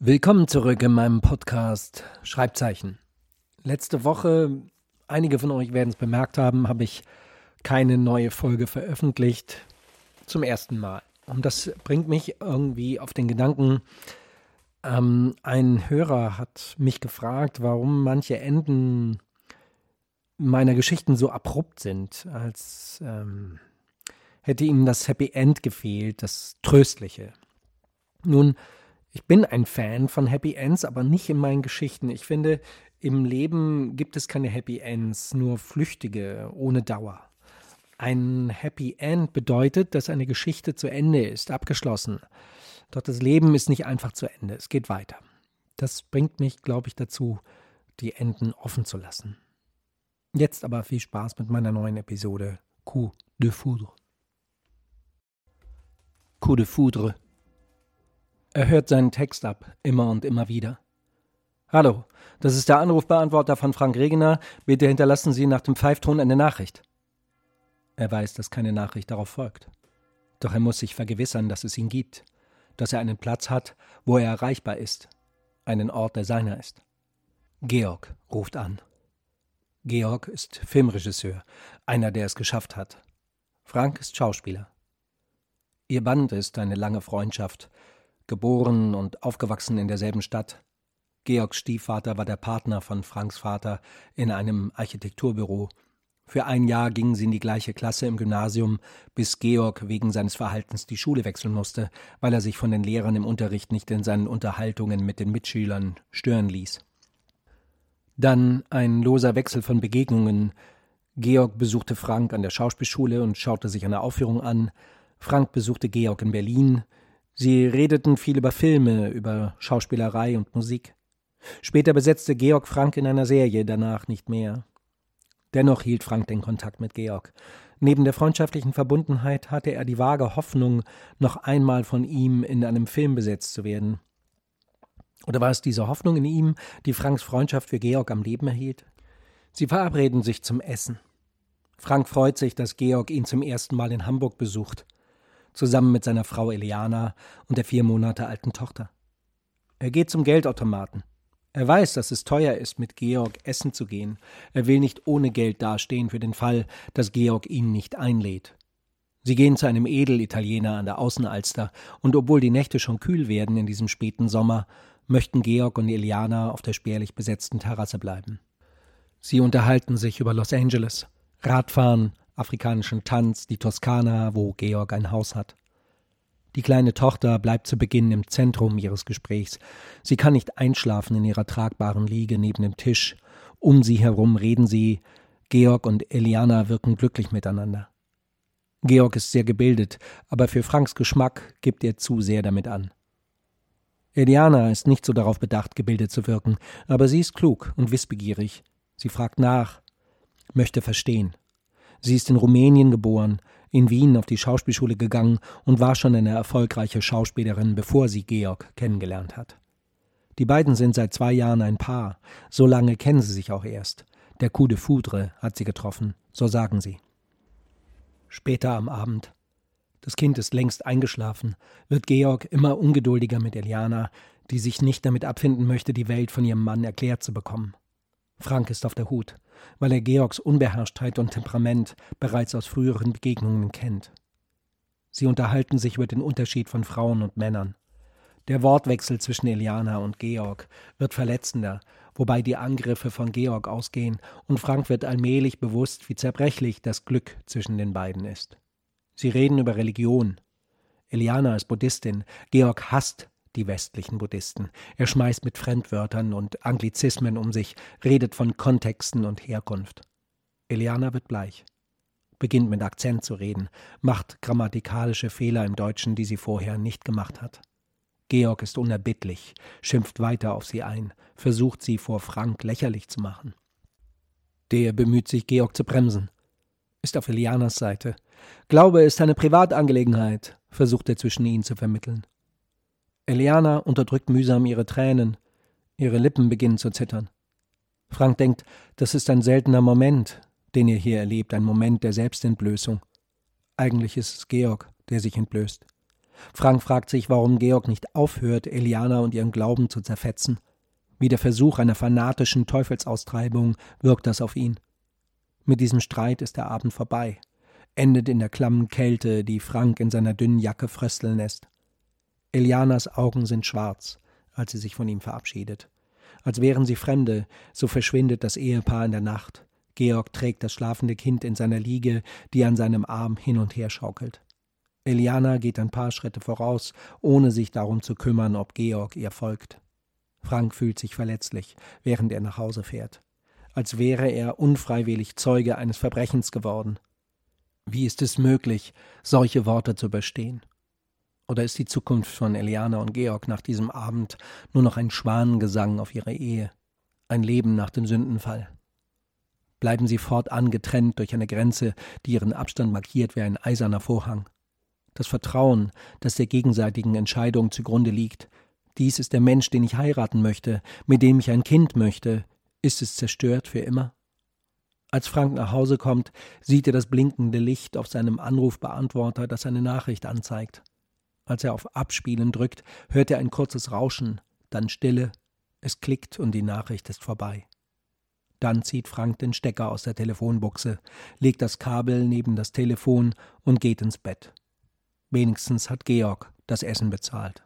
Willkommen zurück in meinem Podcast Schreibzeichen. Letzte Woche, einige von euch werden es bemerkt haben, habe ich keine neue Folge veröffentlicht. Zum ersten Mal. Und das bringt mich irgendwie auf den Gedanken, ähm, ein Hörer hat mich gefragt, warum manche Enden meiner Geschichten so abrupt sind, als ähm, hätte ihm das Happy End gefehlt, das Tröstliche. Nun, ich bin ein Fan von Happy Ends, aber nicht in meinen Geschichten. Ich finde, im Leben gibt es keine Happy Ends, nur flüchtige, ohne Dauer. Ein Happy End bedeutet, dass eine Geschichte zu Ende ist, abgeschlossen. Doch das Leben ist nicht einfach zu Ende, es geht weiter. Das bringt mich, glaube ich, dazu, die Enden offen zu lassen. Jetzt aber viel Spaß mit meiner neuen Episode Coup de Foudre. Coup de Foudre er hört seinen Text ab, immer und immer wieder. Hallo, das ist der Anrufbeantworter von Frank Regener. Bitte hinterlassen Sie nach dem Pfeifton eine Nachricht. Er weiß, dass keine Nachricht darauf folgt. Doch er muss sich vergewissern, dass es ihn gibt, dass er einen Platz hat, wo er erreichbar ist, einen Ort, der seiner ist. Georg ruft an. Georg ist Filmregisseur, einer, der es geschafft hat. Frank ist Schauspieler. Ihr Band ist eine lange Freundschaft, geboren und aufgewachsen in derselben Stadt. Georgs Stiefvater war der Partner von Franks Vater in einem Architekturbüro. Für ein Jahr gingen sie in die gleiche Klasse im Gymnasium, bis Georg wegen seines Verhaltens die Schule wechseln musste, weil er sich von den Lehrern im Unterricht nicht in seinen Unterhaltungen mit den Mitschülern stören ließ. Dann ein loser Wechsel von Begegnungen. Georg besuchte Frank an der Schauspielschule und schaute sich eine Aufführung an. Frank besuchte Georg in Berlin. Sie redeten viel über Filme, über Schauspielerei und Musik. Später besetzte Georg Frank in einer Serie, danach nicht mehr. Dennoch hielt Frank den Kontakt mit Georg. Neben der freundschaftlichen Verbundenheit hatte er die vage Hoffnung, noch einmal von ihm in einem Film besetzt zu werden. Oder war es diese Hoffnung in ihm, die Franks Freundschaft für Georg am Leben erhielt? Sie verabreden sich zum Essen. Frank freut sich, dass Georg ihn zum ersten Mal in Hamburg besucht zusammen mit seiner Frau Eliana und der vier Monate alten Tochter. Er geht zum Geldautomaten. Er weiß, dass es teuer ist, mit Georg essen zu gehen. Er will nicht ohne Geld dastehen für den Fall, dass Georg ihn nicht einlädt. Sie gehen zu einem Edelitaliener an der Außenalster, und obwohl die Nächte schon kühl werden in diesem späten Sommer, möchten Georg und Eliana auf der spärlich besetzten Terrasse bleiben. Sie unterhalten sich über Los Angeles, Radfahren, afrikanischen Tanz, die Toskana, wo Georg ein Haus hat. Die kleine Tochter bleibt zu Beginn im Zentrum ihres Gesprächs. Sie kann nicht einschlafen in ihrer tragbaren Liege neben dem Tisch. Um sie herum reden sie. Georg und Eliana wirken glücklich miteinander. Georg ist sehr gebildet, aber für Franks Geschmack gibt er zu sehr damit an. Eliana ist nicht so darauf bedacht, gebildet zu wirken, aber sie ist klug und wissbegierig. Sie fragt nach, möchte verstehen. Sie ist in Rumänien geboren, in Wien auf die Schauspielschule gegangen und war schon eine erfolgreiche Schauspielerin, bevor sie Georg kennengelernt hat. Die beiden sind seit zwei Jahren ein Paar, so lange kennen sie sich auch erst. Der Coup de Foudre hat sie getroffen, so sagen sie. Später am Abend. Das Kind ist längst eingeschlafen, wird Georg immer ungeduldiger mit Eliana, die sich nicht damit abfinden möchte, die Welt von ihrem Mann erklärt zu bekommen. Frank ist auf der Hut, weil er Georgs Unbeherrschtheit und Temperament bereits aus früheren Begegnungen kennt. Sie unterhalten sich über den Unterschied von Frauen und Männern. Der Wortwechsel zwischen Eliana und Georg wird verletzender, wobei die Angriffe von Georg ausgehen, und Frank wird allmählich bewusst, wie zerbrechlich das Glück zwischen den beiden ist. Sie reden über Religion. Eliana ist Buddhistin, Georg hasst die westlichen Buddhisten. Er schmeißt mit Fremdwörtern und Anglizismen um sich, redet von Kontexten und Herkunft. Eliana wird bleich, beginnt mit Akzent zu reden, macht grammatikalische Fehler im Deutschen, die sie vorher nicht gemacht hat. Georg ist unerbittlich, schimpft weiter auf sie ein, versucht sie vor Frank lächerlich zu machen. Der bemüht sich, Georg zu bremsen, ist auf Elianas Seite. Glaube ist eine Privatangelegenheit, versucht er zwischen ihnen zu vermitteln. Eliana unterdrückt mühsam ihre Tränen. Ihre Lippen beginnen zu zittern. Frank denkt, das ist ein seltener Moment, den ihr hier erlebt, ein Moment der Selbstentblößung. Eigentlich ist es Georg, der sich entblößt. Frank fragt sich, warum Georg nicht aufhört, Eliana und ihren Glauben zu zerfetzen. Wie der Versuch einer fanatischen Teufelsaustreibung wirkt das auf ihn. Mit diesem Streit ist der Abend vorbei, endet in der klammen Kälte, die Frank in seiner dünnen Jacke frösteln lässt. Elianas Augen sind schwarz, als sie sich von ihm verabschiedet. Als wären sie Fremde, so verschwindet das Ehepaar in der Nacht. Georg trägt das schlafende Kind in seiner Liege, die an seinem Arm hin und her schaukelt. Eliana geht ein paar Schritte voraus, ohne sich darum zu kümmern, ob Georg ihr folgt. Frank fühlt sich verletzlich, während er nach Hause fährt, als wäre er unfreiwillig Zeuge eines Verbrechens geworden. Wie ist es möglich, solche Worte zu überstehen? Oder ist die Zukunft von Eliana und Georg nach diesem Abend nur noch ein Schwanengesang auf ihre Ehe, ein Leben nach dem Sündenfall? Bleiben sie fortan getrennt durch eine Grenze, die ihren Abstand markiert wie ein eiserner Vorhang? Das Vertrauen, das der gegenseitigen Entscheidung zugrunde liegt, dies ist der Mensch, den ich heiraten möchte, mit dem ich ein Kind möchte, ist es zerstört für immer? Als Frank nach Hause kommt, sieht er das blinkende Licht auf seinem Anrufbeantworter, das eine Nachricht anzeigt. Als er auf Abspielen drückt, hört er ein kurzes Rauschen, dann Stille, es klickt und die Nachricht ist vorbei. Dann zieht Frank den Stecker aus der Telefonbuchse, legt das Kabel neben das Telefon und geht ins Bett. Wenigstens hat Georg das Essen bezahlt.